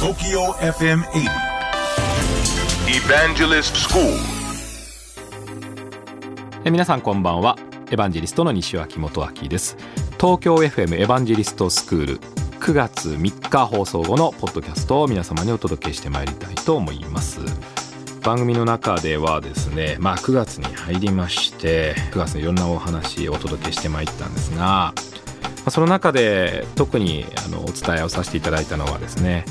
TOKYO FM 80 Evangelist School. え皆さんこんばんは。エヴァンジェリストの西脇元明です。東京 FM エヴァンジェリストスクール9月3日放送後のポッドキャストを皆様にお届けしてまいりたいと思います。番組の中ではですねまあ9月に入りまして9月のいろんなお話をお届けしてまいったんですがまあその中で特にあのお伝えをさせていただいたのはですね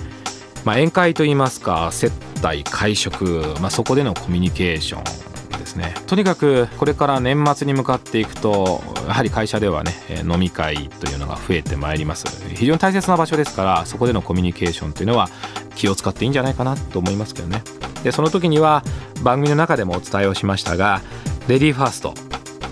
まあ、宴会といいますか接待会食、まあ、そこでのコミュニケーションですね。とにかくこれから年末に向かっていくとやはり会社ではね飲み会というのが増えてまいります。非常に大切な場所ですからそこでのコミュニケーションというのは気を使っていいんじゃないかなと思いますけどね。でその時には番組の中でもお伝えをしましたがレディーファースト。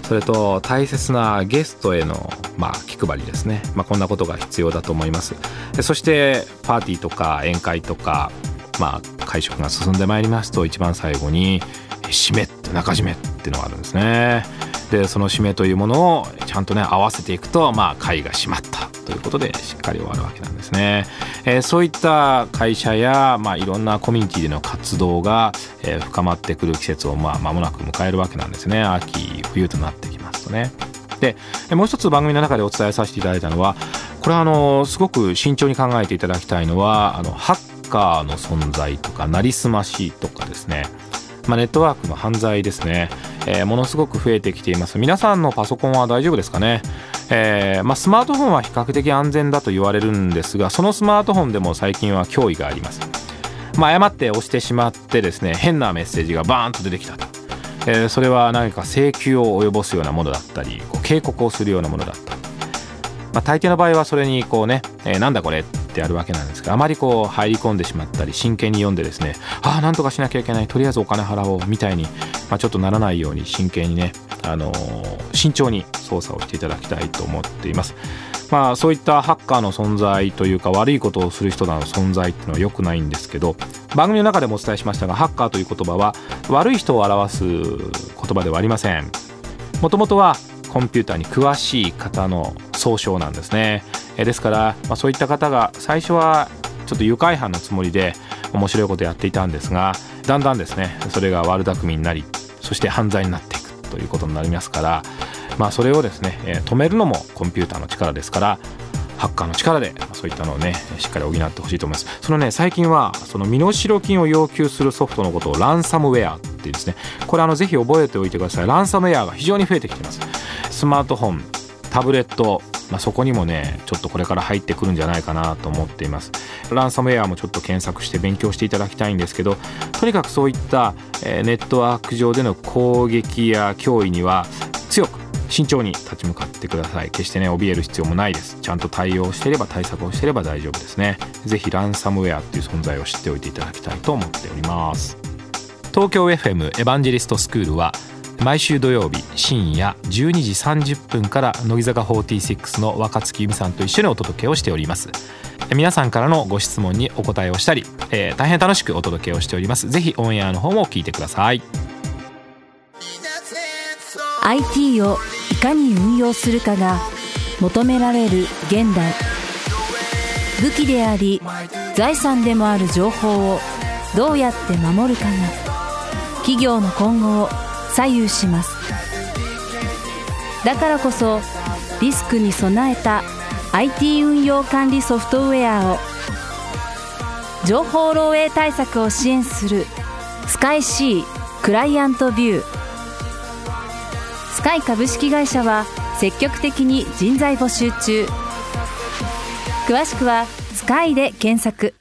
それと大切なゲストへの、まあ、気配りですね、まあ、こんなことが必要だと思います。そしてパーティーとか宴会とか、まあ、会食が進んでまいりますと一番最後に締めって中締めっていうのがあるんですね。でその締めというものをちゃんとね合わせていくと、まあ、会が締まったということでしっかり終わるわけなんですね、えーそういった会社や、まあ、いろんなコミュニティでの活動が、えー深まってくる季節をまあ間もなく迎えるわけなんですね。秋冬となってきますとね。でもう一つ番組の中でお伝えさせていただいたのはこれはあのすごく慎重に考えていただきたいのはあのハッカーの存在とかなりすましとかですね。まあ、ネットワークの犯罪ですね、えーものすごく増えてきています。皆さんのパソコンは大丈夫ですかね、えーまあ、スマートフォンは比較的安全だと言われるんですがそのスマートフォンでも最近は脅威があります、まあ、誤って押してしまってですね変なメッセージがバーンと出てきたと、えーそれは何か請求を及ぼすようなものだったりこう警告をするようなものだったりまあ、大抵の場合はそれにこうね、えーなんだこれってやるわけなんですがあまりこう入り込んでしまったり真剣に読んでですねああなんとかしなきゃいけないとりあえずお金払おうみたいに、まあ、ちょっとならないように真剣にね、あのー慎重に操作をしていただきたいと思っています。まあ、そういったハッカーの存在というか悪いことをする人らの存在っていうのは良くないんですけど番組の中でもお伝えしましたがハッカーという言葉は悪い人を表す言葉ではありません。もともとはコンピューターに詳しい方の総称なんですね。えですから、まあ、そういった方が最初はちょっと愉快犯のつもりで面白いことをやっていたんですがだんだんですねそれが悪巧みになりそして犯罪になってということになりますから、まあ、それをですね、え止めるのもコンピューターの力ですからハッカーの力でそういったのをねしっかり補ってほしいと思います。そのね最近はその身代金を要求するソフトのことをランサムウェアっていうですね。これあのぜひ覚えておいてください。ランサムウェアが非常に増えてきています。スマートフォンタブレットまあ、そこにもねちょっとこれから入ってくるんじゃないかなと思っています。ランサムウェアもちょっと検索して勉強していただきたいんですけどとにかくそういった、えネットワーク上での攻撃や脅威には強く慎重に立ち向かってください。決してね怯える必要もないです。ちゃんと対応していれば対策をしていれば大丈夫ですね。ぜひランサムウェアっていう存在を知っておいていただきたいと思っております。東京 FM エヴァンジェリストスクールは毎週土曜日深夜12時30分から乃木坂46の若月由美さんと一緒にお届けをしております。皆さんからのご質問にお答えをしたり、えー大変楽しくお届けをしております。ぜひオンエアの方も聞いてください。IT をいかに運用するかが求められる現代。武器であり財産でもある情報をどうやって守るかが企業の今後を左右します。だからこそリスクに備えた IT 運用管理ソフトウェアを情報漏洩対策を支援するスカイ C クライアントビュー。スカイ株式会社は積極的に人材募集中。詳しくはスカイで検索。